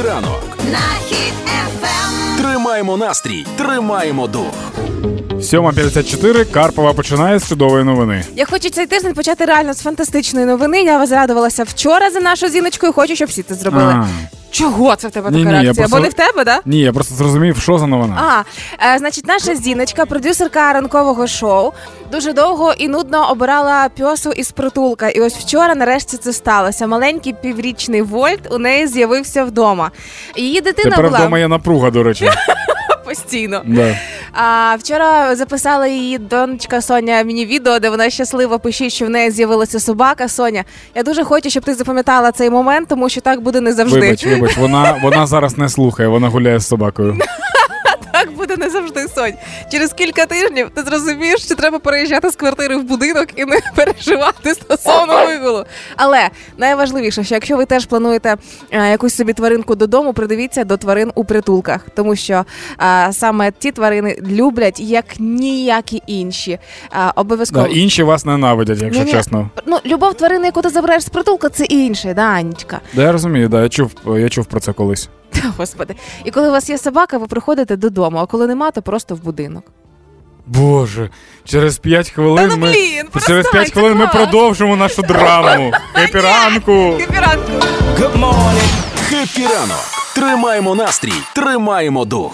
Хеппі ранок на Хіт FM. Тримаємо настрій, тримаємо дух. 7.54, Карпова починає з чудової новини. Я хочу цей тиждень почати реально з фантастичної новини. Я так радувалася вчора за нашою Зіночкою. Хочу, щоб всі це зробили. А. Чого це в тебе Ні-ні, така я реакція? просто- Бо не в тебе, да? Ні, я просто зрозумів, що за новина. А, е, значить, наша Зіночка, продюсерка ранкового шоу, дуже довго і нудно обирала пьоса із притулка. І ось вчора, нарешті, це сталося. Маленький піврічний Вольт у неї з'явився вдома. Її дитина Тепер була вдома є напруга, до речі. постійно. Да. А вчора записала її донечка Соня мені відео, де вона щасливо пишіть, що в неї з'явилася собака. Соня, я дуже хочу, щоб ти запам'ятала цей момент, тому що так буде не завжди. Вибач, вибач, вона, вона зараз не слухає, вона гуляє з собакою. Не завжди, Сонь. Через кілька тижнів ти зрозумієш, що треба переїжджати з квартири в будинок і не переживати стосовно вигулу. Але найважливіше, що якщо ви теж плануєте е, якусь собі тваринку додому, придивіться до тварин у притулках, тому що е, саме ті тварини люблять як ніякі інші. Е, обов'язково. Да, інші вас ненавидять, якщо Ні-ні. чесно. Ну, любов тварини, яку ти забираєш з притулка, це інше, да, Анічка. Да, я розумію, да, я чув, я чув про це колись. Господи. І коли у вас є собака, ви приходите додому, а коли нема, то просто в будинок. Боже, через 5 хвилин Та ну, ми. блін, Через перестань, 5 це хвилин ми клас. продовжимо нашу драму. Хеппі ранку! Хеппі ранку. Хеппі ранок. Тримаємо настрій, тримаємо дух.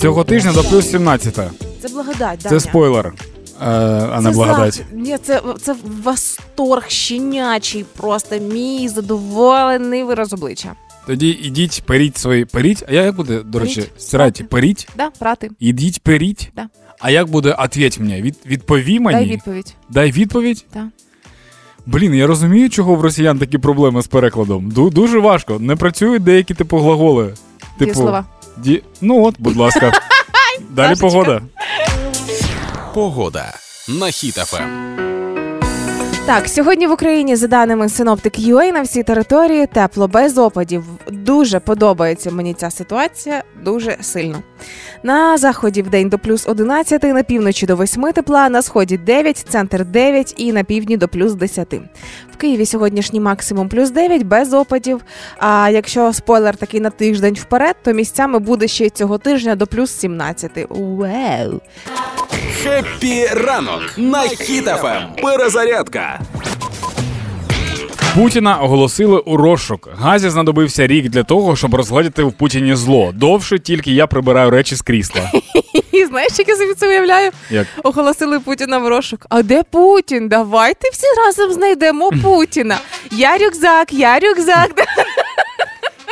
Цього тижня до плюс 17. Це благодать, Це спойлер, е, а не Це благодать. зах- Ні, це, це восторг щенячий, просто мій задоволений вираз обличчя. Тоді ідіть, періть свої. Періть? А як буде, до речі, Періть. стирайте, періть? Да, прати. Ідіть, періть? Да. А як буде ответь мені? Від, відпові мені? Дай відповідь. Дай відповідь? Да. Блін, я розумію, чого в росіян такі проблеми з перекладом. Ду- дуже важко. Не працюють деякі типу глаголи. Типу, слова. Ді... Ну от, будь ласка. Далі Сашечка. погода. Погода на Хіт ФМ. Так, сьогодні в Україні, за даними синоптик UA, на всій території тепло, без опадів. Дуже подобається мені ця ситуація, дуже сильно. На заході в день до плюс 11, на півночі до 8 тепла, на сході 9, центр 9 і на півдні до плюс 10. В Києві сьогоднішній максимум плюс 9, без опадів. А якщо спойлер такий на тиждень вперед, то місцями буде ще цього тижня до плюс 17. Вау! Хеппі ранок на Хіт ФМ. Перезарядка. Путіна оголосили у розшук. Гаазі знадобився рік для того, щоб розгледіти в Путіні зло. Довше тільки я прибираю речі з крісла. І знаєш, як я собі це уявляю? Як? Оголосили Путіна в розшук. А де Путін? Давайте всі разом знайдемо Путіна. Я рюкзак, я рюкзак.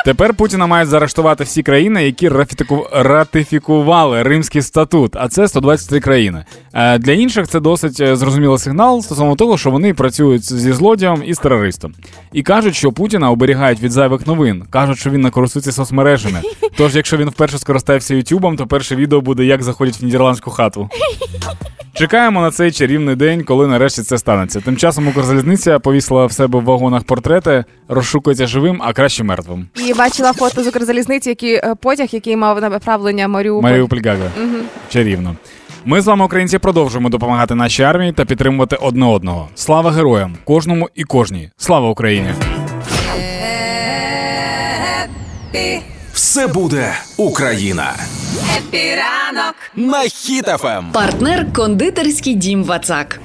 Тепер Путіна мають заарештувати всі країни, які ратифікували Римський статут, а це 123 країни. Е, Для інших це досить е, зрозумілий сигнал стосовно того, що вони працюють зі злодієм і з терористом. І кажуть, що Путіна оберігають від зайвих новин. кажуть, що він не користується соцмережами. Тож, якщо він вперше скористається Ютубом, то перше відео буде як заходять в нідерландську хату. Чекаємо на цей чарівний день, коли нарешті це станеться. Тим часом Укрзалізниця повісила в себе в вагонах портрети, розшукується живим, а краще мертвим. І бачила фото з Укрзалізниці, який е, потяг, який мав направлення Маріуполь. Маріуполь Гага. Чарівно. Ми з вами, українці, продовжуємо допомагати нашій армії та підтримувати одне одного. Слава героям, кожному і кожній. Слава Україні! Все буде Україна. Хеппі ранок. На Хіт ФМ. Партнер кондитерський дім Вацак.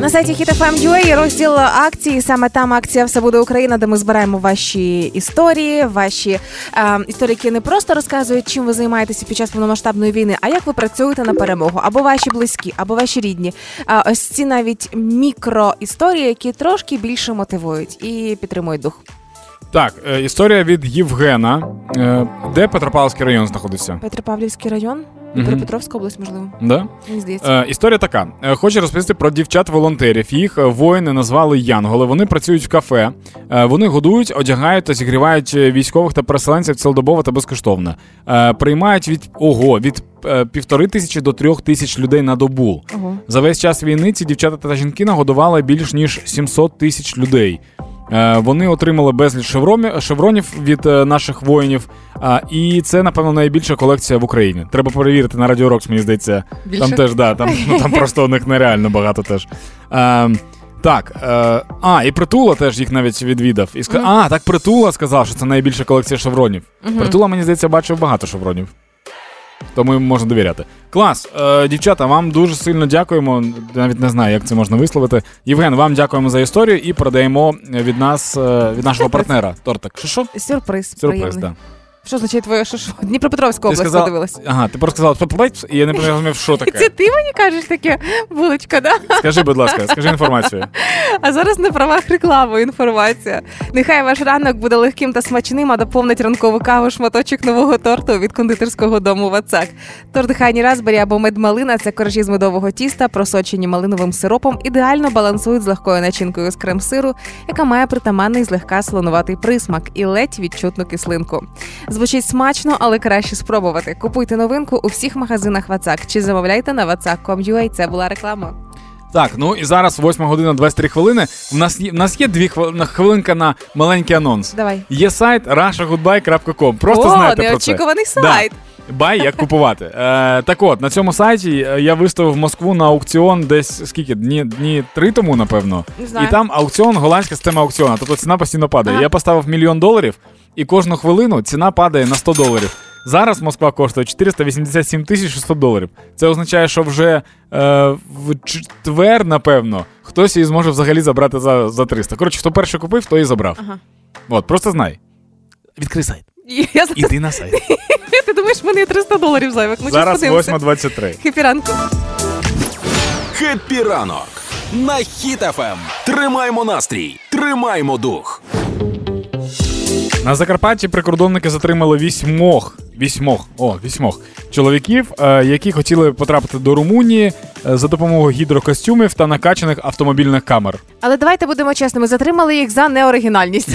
На сайті HitFM.ua є розділ акції. Саме там акція Все буде Україна, де ми збираємо ваші історії, ваші е, історії, які не просто розказують, чим ви займаєтеся під час повномасштабної війни, а як ви працюєте на перемогу, або ваші близькі, або ваші рідні. Е, ось ці навіть мікроісторії, які трошки більше мотивують і підтримують дух. Так, е, історія від Євгена. Е, де Петропавловський район знаходиться? Петропавлівський район, Дніпропетровська область, можливо. Да? Мені здається. Е, історія така: Е, хочу розповісти про дівчат-волонтерів. Їх воїни назвали Янголи. Вони працюють в кафе. Вони годують, одягають та зігрівають військових та переселенців цілодобово та безкоштовно. Е, приймають від ого від півтори тисячі до трьох тисяч людей на добу. Ого. За весь час війни ці дівчата та жінки нагодували більш ніж 700 тисяч людей. Е, Вони отримали безліч шевронів від е, наших воїнів. І це, напевно, найбільша колекція в Україні. Треба перевірити на Радіо Рокс, мені здається. Більше? Там теж, да, там, ну, там просто у них нереально багато теж. Е, Так, е, а, і притула теж їх навіть відвідав. І ска... А, так притула сказав, що це найбільша колекція шевронів. Притула, мені здається, бачив багато шевронів. Тому їм можна довіряти. Клас, е, дівчата, вам дуже сильно дякуємо. Навіть не знаю, як це можна висловити. Євген, вам дякуємо за історію і передаємо від нас, е, від нашого партнера. Тортик. Що що? Сюрприз. Сюрприз, так. так. Що означає твоє що що? Дніпропетровська область сказала- подивилась. Ага, ти просто сказала «Папулець», і я не розумів, що Це ти мені кажеш таке, булочка, да? Скажи, будь ласка, скажи інформацію. А зараз на правах реклами інформація. Нехай ваш ранок буде легким та смачним, а доповнить ранкову каву шматочок нового торту від кондитерського дому Вацак. Торт Honey Raspberry або медмалина це коржі з медового тіста, просочені малиновим сиропом, ідеально балансують з легкою начинкою з крем-сиру, яка має притаманний злегка солонуватий присмак і ледь відчутну кислинку. Звучить смачно, але краще спробувати. Купуйте новинку у всіх магазинах Вацак чи замовляйте на vatsak.com.ua. Це була реклама. Так, ну і зараз 8 година 23 хвилини. В нас є, в нас є дві хвили- хвилинка на маленький анонс. Давай. Є сайт russiagoodbye.com. Просто О, знайте про це. неочікуваний сайт. Бай, як купувати. Е, так от, на цьому сайті е, я виставив Москву на аукціон десь скільки? Дні, дні три тому, напевно. Не знаю. І там аукціон, голландська система аукціону. Тобто ціна постійно падає. Ага. Я поставив мільйон доларів, і кожну хвилину ціна падає на 100 доларів. Зараз Москва коштує 487 тисяч 600 доларів. Це означає, що вже е, в четвер, напевно, хтось її зможе взагалі забрати за, за 300. Коротше, хто перший купив, той і забрав. Ага. От, просто знай. Відкрий сайт. Я Іди на сайт. Ти думаєш, в мене є 300 доларів зайвих? Ми Зараз 8.23. Хеппі ранку. Хеппі ранок на Хіт-ФМ. Тримаймо настрій, тримаймо дух. На Закарпатті прикордонники затримали вісьмох, вісьмох, о, вісьмох чоловіків, е, які хотіли потрапити до Румунії е, за допомогою гідрокостюмів та накачаних автомобільних камер. Але давайте будемо чесними, затримали їх за неоригінальність.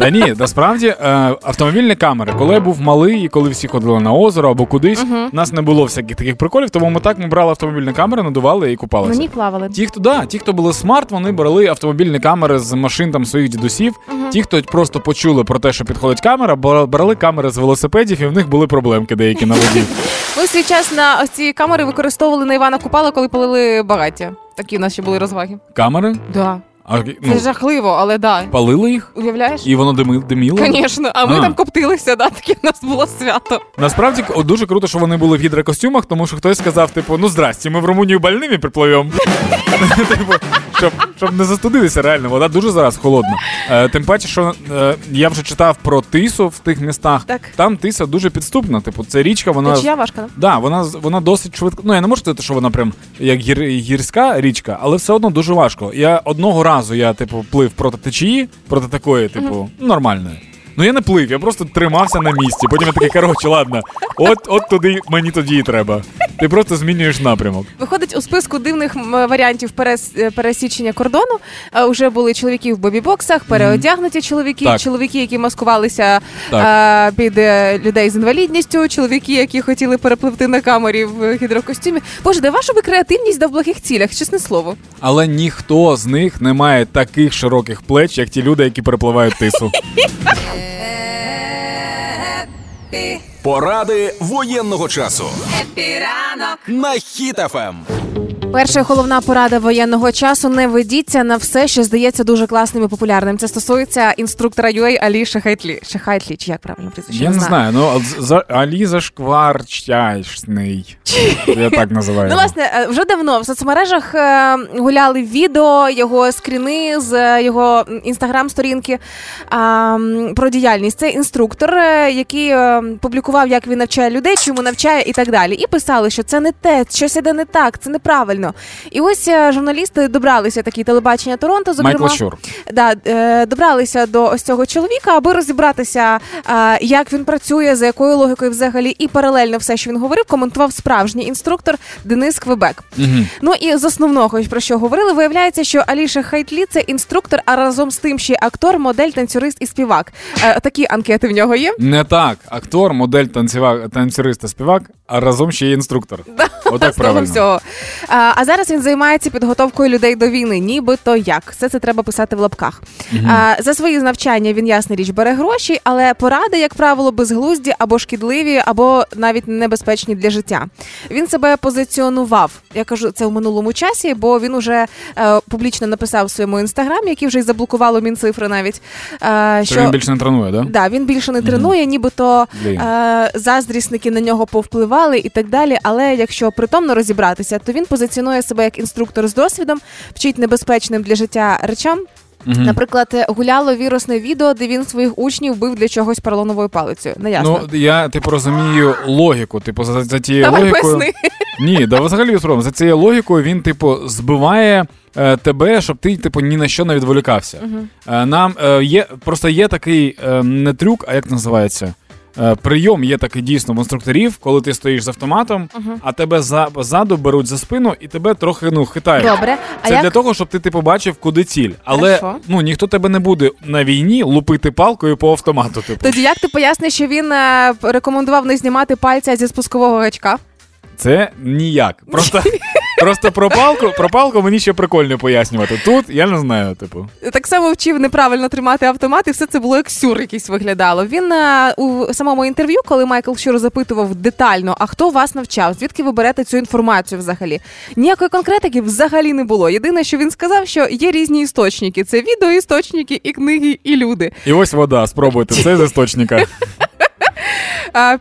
Да ні, насправді е, автомобільні камери, коли я був малий і коли всі ходили на озеро або кудись, у нас не було всяких таких приколів, тому ми так ми брали автомобільні камери, надували і купалися. Мені плавали. Ті, хто да, ті, хто були смарт, вони брали автомобільні камери з машин там своїх дідусів. Ті, хто просто почули про те, що підходить камера, бра- брали камери з велосипедів, і в них були проблемки деякі на воді. Ми в свій час на ось ці камери використовували на Івана Купала, коли палили багаття. Такі в нас ще були розваги. Камери? Да. А Це ну, жахливо, але да. палили їх, Уявляєш? і воно дими, диміло. Звісно, а ми А. там коптилися, да, таке в нас було свято. Насправді о, дуже круто, що вони були в гідрокостюмах, тому що хтось сказав, типу, ну здрасті, ми в Румунію больними припливемо. Типу, щоб, щоб не застудитися, реально, вода дуже зараз холодна. Е, тим паче, що е, я вже читав про тису в тих містах. Так. Там тиса дуже підступна. Типу, це річка, вона. Течія важка. Да, вона, з- вона досить швидко. Ну, я не можу сказати, що вона прям як гір, гірська річка, але все одно дуже важко. Я одного разу я, типу, плив проти течії, проти такої, типу, нормальної. Ну я не плив, я просто тримався на місці. Потім я такий, коротше, ладно, от, от туди мені тоді і треба. Ти просто змінюєш напрямок. Виходить у списку дивних варіантів перес, е, пересічення кордону. е, Уже були чоловіки в бобі-боксах, переодягнуті чоловіки, Так. чоловіки, які маскувалися Так. е, під е, людей з інвалідністю, чоловіки, які хотіли перепливти на камері в гідрокостюмі. Боже, де ваша би креативність да в благих цілях, чесне слово. Але ніхто з них не має таких широких плеч, як ті люди, які перепливають тису. Епі, Поради воєнного часу. Епіранок, на Хіт-ФМ. Перша головна порада воєнного часу: не ведіться на все, що здається дуже класним і популярним. Це стосується інструктора UA Алі Шахайтлі. Шахайтлі, чи як правильно прізвище? Я не знаю. ну за Алі Зашкварчайшний. Я так називаю. Ну, власне, е, вже давно в соцмережах е, гуляли відео, його скріни з е, його інстаграм-сторінки про діяльність. Це інструктор, який публікував, як він навчає людей, чому навчає і так далі. І писали, що це не те, щось іде не так, це неправильно. І ось е, журналісти добралися такі телебачення Торонто, зокрема. Майкл Щур. Да, е, добралися до ось цього чоловіка, аби розібратися, е, як він працює, за якою логікою взагалі, і паралельно все, що він говорив, коментував справжній інструктор Денис Квебек. Мгм. Ну і з основного, про що говорили, виявляється, що Аліша Хайтлі це інструктор, а разом з тим ще й актор, модель, танцюрист і співак. Такі анкети в нього є. Не так. Актор, модель, танцювак, танцюрист та співак, а разом ще й інструктор. Отак правильно. всього. А, а зараз він займається підготовкою людей до війни, нібито як. Все це треба писати в лапках. А, за свої навчання він ясна річ бере гроші, але поради, як правило, безглузді або шкідливі, або навіть небезпечні для життя. Він себе позиціонував. Я кажу це в минулому часі, бо він уже е, публічно написав в своєму інстаграмі, який вже й заблокувало мінцифри навіть. Е, Що він більше не тренує, да? Да, він більше не тренує, нібито е, заздрісники на нього повпливали і так далі. Але якщо притомно розібратися, то він позиціонує себе як інструктор з досвідом, вчить небезпечним для життя речам. Мгм. Наприклад, гуляло вірусне відео, де він своїх учнів бив для чогось поролоновою палицею. Не ясно. Ну, я типу розумію логіку. Типу, за, за тією Давай логікою. поясни. Ні, да взагалі проблем. За цією логікою він, типу, збиває е, тебе, щоб ти, типу, ні на що не відволікався. Е, нам е, є просто є такий е, не трюк, а як називається? Е, Прийом є такий дійсно в інструкторів, коли ти стоїш з автоматом, а тебе за, ззаду беруть за спину і тебе трохи ну, хитають. Добре. А Це як для того, щоб ти ти побачив, куди ціль. Але Хорошо. ну ніхто тебе не буде на війні лупити палкою по автомату. Типу, тоді як ти поясниш, що він е, рекомендував не знімати пальця зі спускового гачка? Це ніяк. Просто, просто про палку, про палку мені ще прикольно пояснювати. Тут я не знаю, типу. Так само вчив неправильно тримати автомат, і все це було як сюр якийсь виглядало. Він е, у самому інтерв'ю, коли Майкл Щур запитував детально, а хто вас навчав, звідки ви берете цю інформацію взагалі? Ніякої конкретики взагалі не було. Єдине, що він сказав, що є різні істочники: це відеоісточники, і книги, і люди. І ось вода, спробуйте. Це з істочника.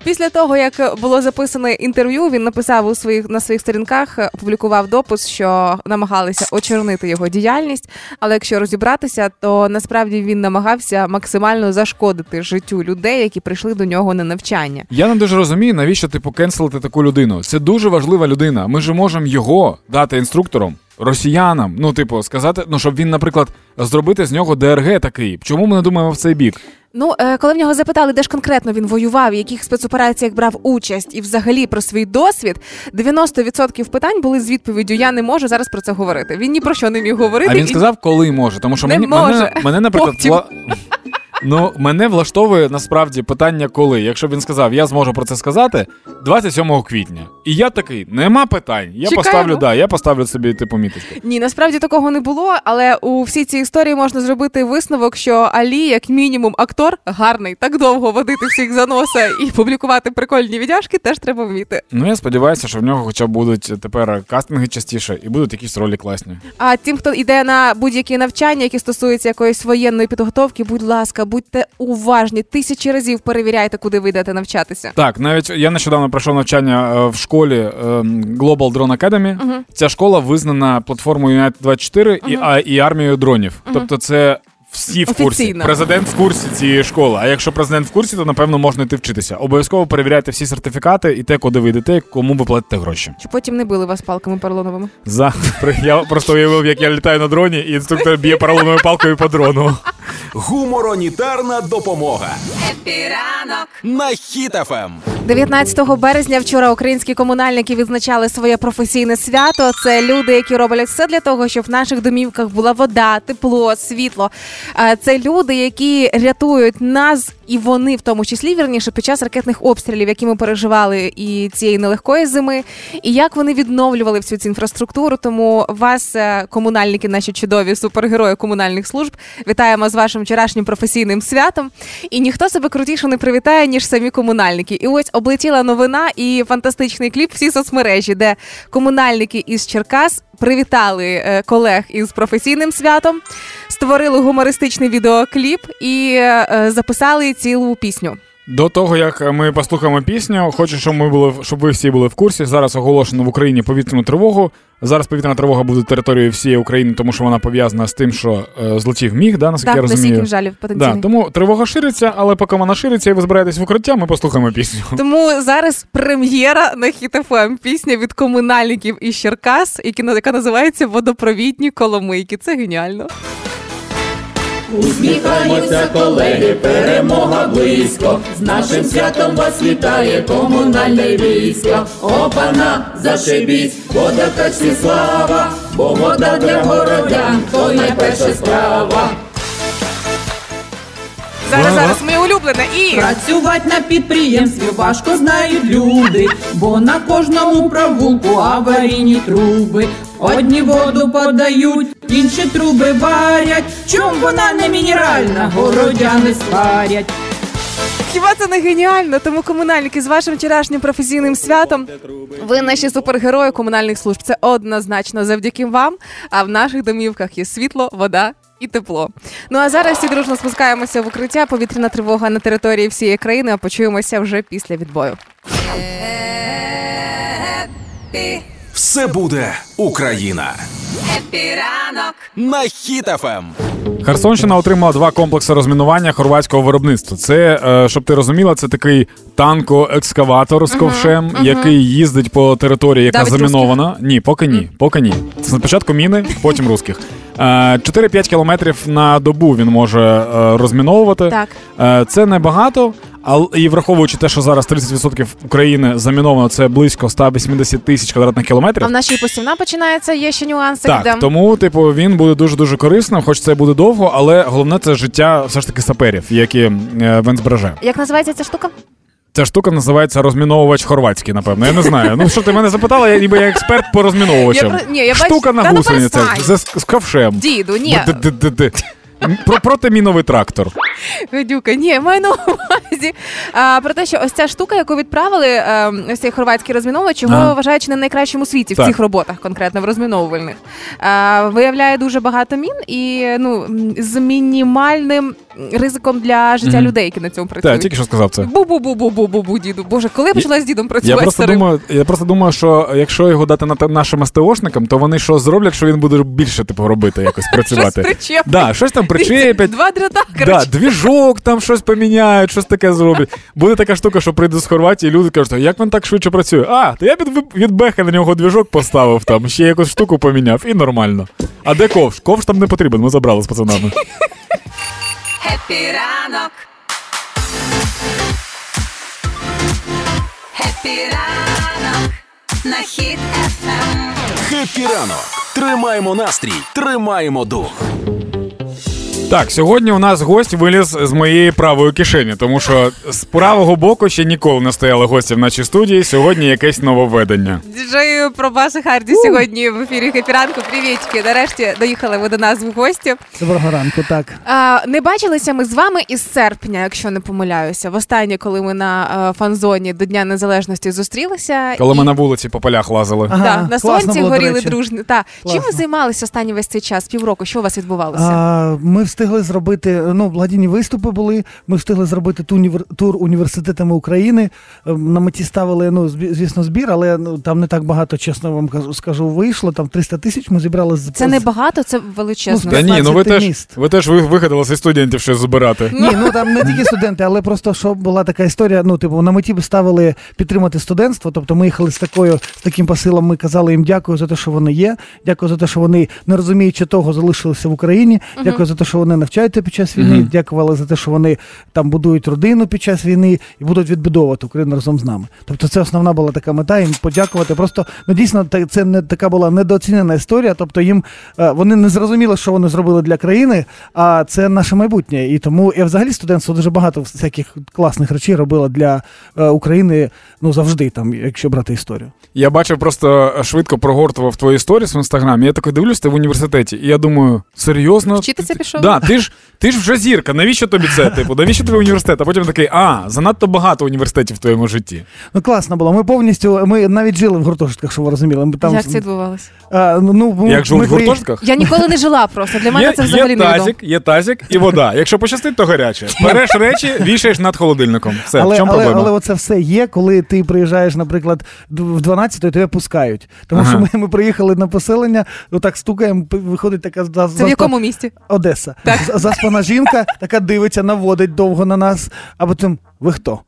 Після того, як було записане інтерв'ю, він написав у своїх на своїх сторінках, е, опублікував допис, що намагалися очорнити його діяльність. Але якщо розібратися, то насправді він намагався максимально зашкодити життю людей, які прийшли до нього на навчання. Я не дуже розумію, навіщо типу кенселити таку людину. Це дуже важлива людина. Ми ж можемо його дати інструктором. Росіянам, ну типу, сказати, ну щоб він, наприклад, зробити з нього ДРГ такий. Чому ми не думаємо в цей бік? Ну, е, коли в нього запитали, де ж конкретно він воював, в яких спецопераціях брав участь, і взагалі про свій досвід, 90% питань були з відповіддю Я не можу зараз про це говорити. Він ні про що не міг говорити. А він і- сказав, коли може. Тому що Не мені може. мене, мене, наприклад, Потім. Ну мене влаштовує насправді питання, коли. Якщо б він сказав, я зможу про це сказати 27 квітня. І я такий, нема питань. Я Чекаємо. поставлю, да, я поставлю собі типу міточку. Ні, насправді такого не було, але у всій цій історії можна зробити висновок, що Алі, як мінімум, актор гарний, так довго водити всіх за носа і публікувати прикольні відяшки, теж треба вміти. Ну я сподіваюся, що в нього хоча б будуть тепер кастинги частіше і будуть якісь ролі класні. А тим, хто йде на будь-які навчання, які стосуються якоїсь воєнної підготовки, будь ласка, будьте уважні, тисячі разів перевіряйте, куди ви йдете навчатися. Так, навіть я нещодавно пройшов навчання е, в школі е, Global Drone Academy. Ця школа визнана платформою United 24 і, і армією дронів. Тобто, це всі в курсі. Офіційно. Президент в курсі цієї школи. А якщо президент в курсі, то напевно можна йти вчитися. Обов'язково перевіряйте всі сертифікати і те, куди ви йдете, кому ви платите гроші. Щоб потім не били вас палками поролоновими. За я просто уявив, як я літаю на дроні, і інструктор б'є поролоновою палкою по дрону. Гуморонітарна допомога Хеппі ранок. на Ем. Хіт-ФМ. 19 березня вчора українські комунальники відзначали своє професійне свято. Це люди, які роблять все для того, щоб в наших домівках була вода, тепло, світло. Е, Це люди, які рятують нас, і вони, в тому числі, вірніше, під час ракетних обстрілів, які ми переживали і цієї нелегкої зими, і як вони відновлювали всю цю інфраструктуру. Тому вас, е, комунальники, наші чудові супергерої комунальних служб, вітаємо з вашим вчорашнім професійним святом. І ніхто себе крутіше не привітає, ніж самі комунальники. І ось облетіла новина і фантастичний кліп всі соцмережі, де комунальники із Черкас привітали е, колег із професійним святом, створили гумористичний відеокліп і е, записали цілу пісню. До того як ми послухаємо пісню, хочу, щоб ми були щоб ви всі були в курсі. Зараз оголошено в Україні повітряну тривогу. Зараз повітряна тривога буде територією всієї України, тому що вона пов'язана з тим, що е, злетів міг, да, наскільки я розумію. жалів Да, тому тривога шириться, але поки вона шириться і ви збираєтесь в укриття, ми послухаємо пісню. Тому зараз прем'єра на Хіт-ФМ. пісня від комунальників із Черкас, яка називається Водопровідні коломийки. Це геніально. Усміхаємося, колеги, перемога близько. З нашим святом вас вітає комунальне військо. Опана, зашибісь, вода качі слава, бо вода для городян, то найперша справа. Зараз, зараз, моє улюблене. І Працювати на підприємстві важко знають люди, бо на кожному провулку аварійні труби. Одні воду подають, інші труби варять. Чом вона не мінеральна, городяни сварять. хіба це не геніально? Тому комунальники з вашим вчорашнім професійним святом. Ви наші супергерої комунальних служб. Це однозначно завдяки вам. А в наших домівках є світло, вода. І тепло. Ну а зараз всі дружно спускаємося в укриття. Повітряна тривога на території всієї країни. А почуємося вже після відбою. Хеппі, Все буде Україна. Хеппі ранок. На Ем. Хіт-ФМ. Херсонщина отримала два комплекси розмінування хорватського виробництва. Це, е, щоб ти розуміла, це такий танко-екскаватор з ковшем, який їздить по території, яка Давить замінована. Ні, поки ні, поки ні. Це спочатку міни, потім русських. Е, 4-5 кілометрів на добу він може е, розміновувати. Так. Е, Це небагато, але і враховуючи те, що зараз 30% України заміновано, це близько 180 тисяч квадратних кілометрів. А в нашій посівна починається. Є ще нюанси. Так, де... тому, типу, він буде дуже дуже корисним, хоч це буде довго, але головне це життя все ж таки саперів, які е, він збереже. Як називається ця штука? Ця штука називається розміновувач хорватський, напевно. Я не знаю. Ну що ти мене запитала, я ніби я експерт по розміновувачам. Я ні, я Штука бач... на ну гусеницях з, з ковшем. Діду, ні. Ди-ди-ди-ди. Про протиміновий трактор. Гадюка, ні, я маю на увазі а, про те, що ось ця штука, яку відправили, е, ось цей хорватський розміновувач, його Ага. вважають не найкращим у світі Так. в цих роботах, конкретно в розміновувальних. А, виявляє дуже багато мін і ну з мінімальним ризиком для життя Мгм. людей, які на цьому Так, тільки що сказав це. Бу-бу-бу-бу-бу-бу, діду. Боже, коли я почала з дідом Я працювати просто старим? думаю, я просто думаю, що якщо його дати на нашим СТОшникам, то вони що зроблять, що він буде більше типу робити, якось працювати. Щось. Да, щось там причепять. Два драта, Да, двіжок там щось поміняють, щось таке зроблять. Буде така штука, що прийде з Хорватії, і люди кажуть, як він так швидше працює? А, то я від, від Беха на нього двіжок поставив там, ще якусь штуку поміняв, і нормально. А де ковш? Ковш там не потрібен, ми забрали з пацанами. Хеппі ранок. Хеппі ранок. На Хіт ФМ. Хеппі ранок. Тримаємо настрій, тримаємо дух. Так, сьогодні у нас гость виліз з моєї правої кишені, тому що з правого боку ще ніколи не стояли гості в нашій студії. Сьогодні якесь нововведення. Діджею про Баси Харді сьогодні в ефірі Хепіранку. Привітки. Нарешті доїхали ви до нас в гості. Доброго ранку, так. А, не бачилися ми з вами із серпня, якщо не помиляюся. Востаннє, коли ми на фан-зоні до Дня Незалежності зустрілися. Коли і- ми на вулиці по полях лазили. Ага, Да, на сонці було, горіли. Та. Чим ви займалися останній весь цей час? Півроку? Що у вас відбувалося? А, ми встигли зробити ну, благодійні виступи були. Ми встигли зробити ту тур університетами України. Ем, На меті ставили, ну, звісно, збір, але ну, там не так багато, чесно вам кажу, скажу, вийшло. Там 300 тисяч ми зібрали з Це не багато, це величезно. Ну, Та ні, ну ви теж, міст. ви теж ви- вигадали зі студентів щось збирати. Ні, ну там не тільки студенти, але просто що була така історія. Ну, типу, на меті ставили підтримати студентство. Тобто ми їхали з такою, з таким посилом. Ми казали їм дякую за те, що вони є. Дякую за те, що вони не розуміючи того, залишилися в Україні. Дякую за те, що вони навчаються під час війни. Мгм. Дякували за те, що вони там будують родину під час війни і будуть відбудовувати Україну разом з нами. Тобто, це основна була така мета. Їм подякувати. Просто ну дійсно це не така була недооцінена історія. Тобто їм е, вони не зрозуміли, що вони зробили для країни, а це наше майбутнє. І тому і взагалі студентство дуже багато всяких класних речей робило для е, України. Ну завжди, там, якщо брати історію. Я бачив просто швидко прогортував твої сторіс в інстаграмі. Я такий дивлюсь, ти в університеті, і я думаю, серйозно? Вчитися пішов? Да, ти ж ти ж вже зірка. Навіщо тобі це? Типу, навіщо тобі університет? А потім такий, а, занадто багато університетів в твоєму житті. Ну класно було. Ми повністю ми навіть жили в гуртожитках, що ви розуміли. Ми там Як це відбувалося? а, ну, ми- Як в гуртожитках? Я ніколи не жила просто. Для мене Є, це взагалі є не відомо. тазик, є тазик і вода. Якщо пощастить, то гаряче. Береш речі, вішаєш над холодильником. Все, але, в чому але, проблема? але оце все є, коли ти приїжджаєш, наприклад, в 12 і тебе пускають. Тому Ага. що ми, ми приїхали на поселення, отак стукаємо, виходить така Це в якому місті? Одеса. З- Заспана жінка, така дивиться, наводить довго на нас, а потім ви хто?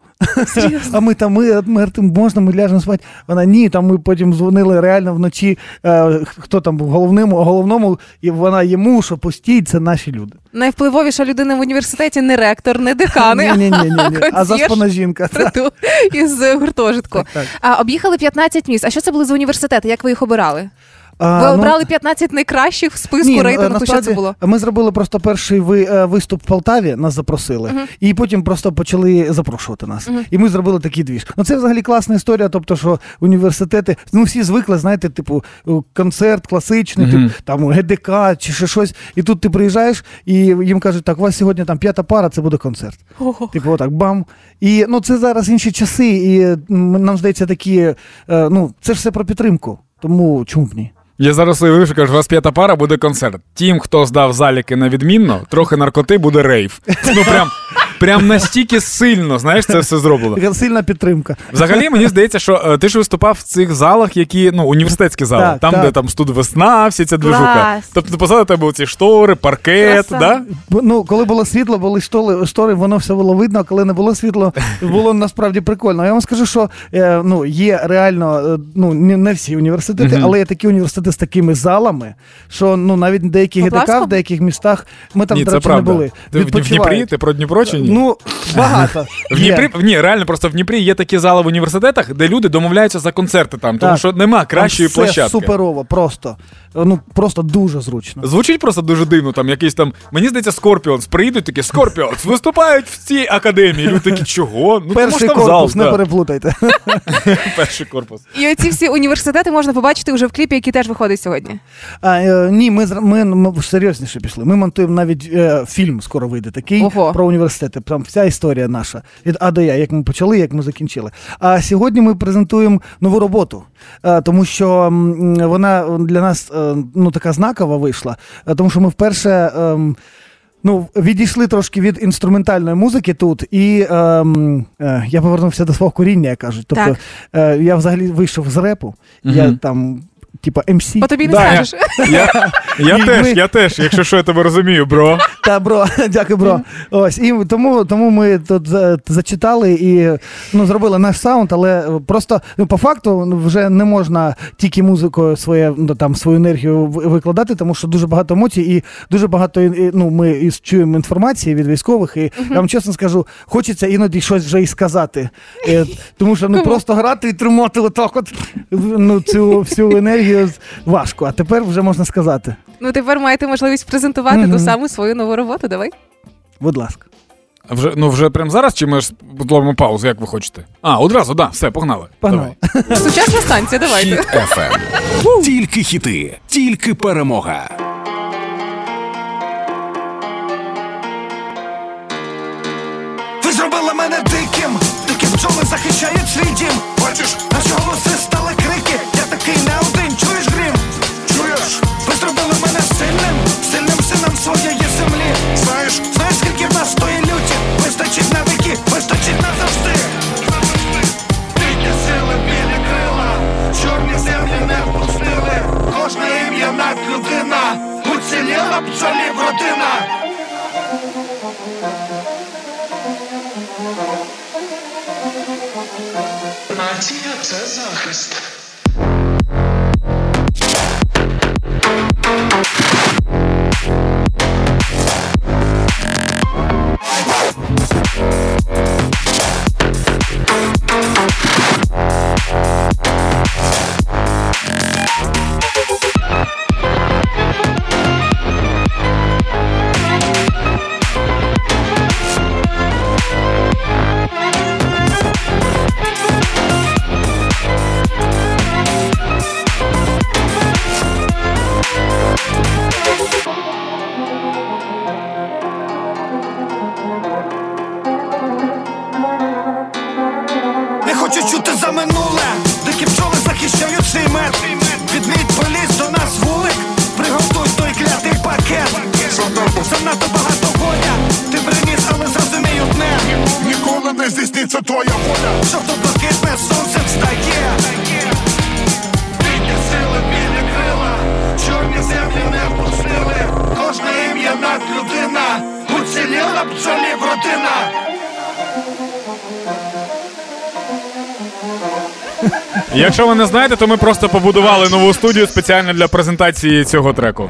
А ми там, ми, ми можна, ми ляжемо спати. Вона ні, там ми потім дзвонили реально вночі, е, хто там був головному, головному, і вона йому, що постій, це наші люди. Найвпливовіша людина в університеті не ректор, не декани, Ні, ні, ні, ні. А заспана жінка. так. Із гуртожитку. Так, так. А об'їхали 15 міст. А що це були за університети? Як ви їх обирали? А, Ви ну, обрали 15 найкращих в списку Ні, рейтингу, е, що це було? Ми зробили просто перший ви, е, виступ в Полтаві, нас запросили, і потім просто почали запрошувати нас. І ми зробили такий двіж. Ну це взагалі класна історія. Тобто, що університети, ну всі звикли, знаєте, типу, концерт класичний, Мгм. тип, там ГДК чи ще щось. І тут ти приїжджаєш, і їм кажуть, так, у вас сьогодні там п'ята пара, це буде концерт. Ого. Типу, отак, бам. І ну це зараз інші часи, і нам здається, такі, е, ну, це ж все про підтримку. Тому чому б ні? Я зараз уявив, що кажу, у вас п'ята пара буде концерт. Тим, хто здав заліки на відмінно, трохи наркоти буде рейв. Ну прям, прям настільки сильно, знаєш, це все зроблено. Сильна підтримка. Взагалі, мені здається, що е, ти ж виступав в цих залах, які ну університетські зали, Так, там, так. де там студ весна, всі ця движуха. Тобто позаду тебе ці штори, паркет, Краса. да? Ну, коли було світло, були штори, штори, воно все було видно, а коли не було світло, було насправді прикольно. Я вам скажу, що е, ну, є реально, е, ну, не, не всі університети, але є такі університети з такими залами, що ну, навіть деякі ГДК в деяких містах ми там, Ні, до речі, не були. Ти в- в Дніпрі? Ти про Дніпро чи ні? Ну, багато. В Дніпрі ні, реально просто в Дніпрі є такі зали в університетах, де люди домовляються за концерти там, тому Так. що нема кращої Там все площадки. суперово, просто. Ну, просто дуже зручно. Звучить просто дуже дивно, там якийсь там. Мені здається, Scorpions приїдуть такі Scorpions виступають в цій академії. Люди такі, чого? Ну тому Перший там зал, корпус, не да. переплутайте. перший корпус. І оці всі університети можна побачити вже в кліпі, який теж виходить сьогодні. А, е, ні, ми, зра- ми, ми серйозніше пішли. Ми монтуємо навіть е, фільм, скоро вийде такий Ого. про університети. Там вся історія наша від А до Я, як ми почали, як ми закінчили. А сьогодні ми презентуємо нову роботу, е, тому що вона для нас е, ну, така знакова вийшла, е, тому що ми вперше. ем, Ну, відійшли трошки від інструментальної музики тут, і ем, е, я повернувся до свого коріння, як кажуть. Тобто Так. е, я взагалі вийшов з репу, я там, типа, MC. По тобі не Да, я- скажеш. Я, я теж, ми- я теж, якщо що, я тебе розумію, бро. Та, бро, дякую, бро. Ось і тому, тому ми тут за- зачитали і ну, зробили наш саунд, але просто ну, по факту ну, вже не можна тільки музикою своє ну, там свою енергію в- викладати, тому що дуже багато емоцій і дуже багато і, ну, ми і чуємо інформації від військових. І я вам чесно скажу, хочеться іноді щось вже і сказати. Е, тому що ну просто грати і тримати отак, от ну цю всю енергію важко. А тепер вже можна сказати. Ну тепер маєте можливість презентувати ту саму свою нову роботу. Давай. Будь ласка. А Вже, ну вже прямо зараз, чи ми ж зробимо паузу, як ви хочете? А, одразу, да, все, погнали. Погнали. Давай. Сучасна станція, давайте. Хіт FM. Тільки хіти, тільки перемога. Над людина, уціліла бджолів родина. Нація це захист. Минуле, дикі пчоли захищають свій мед. підміть поліз до нас вулик, приготуй той клятий пакет. Занадто багато воля, ти приніс, але зрозумій одне. Ніколи не здійсниться твоя воля. хто блакитне сонце встає. Якщо ви не знаєте, то ми просто побудували нову студію спеціально для презентації цього треку.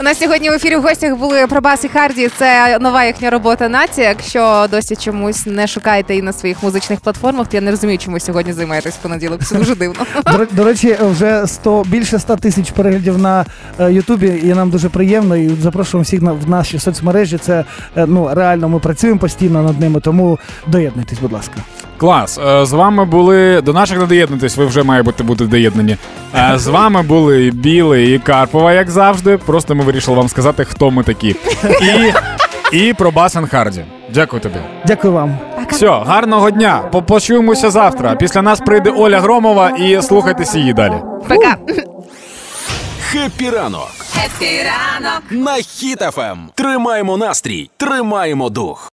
У нас сьогодні в ефірі в гостях були Пробас і Харді. Це нова їхня робота нація. Якщо досі чомусь не шукаєте її на своїх музичних платформах, то я не розумію, чому сьогодні займаєтесь в понеділок. Це дуже дивно. До, до речі, вже 100, більше 100 тисяч переглядів на е, Ютубі, і нам дуже приємно. І запрошуємо всіх на в наші соцмережі. Це е, ну реально ми працюємо постійно над ними, тому доєднуйтесь, будь ласка. Клас. Е, З вами були до наших не доєднуйтесь, ви вже має бути доєднані. Е, З вами були Білий і Карпова, як завжди. Просто ми вирішили вам сказати, хто ми такі. І, і про Басен Харді. Дякую тобі. Дякую вам. Все, гарного дня. По- Почуємося завтра. Після нас прийде Оля Громова і слухайтеся її далі. Пока. Хеппі ранок Хеппі ранок на Хіт ФМ. Тримаємо настрій, тримаємо дух.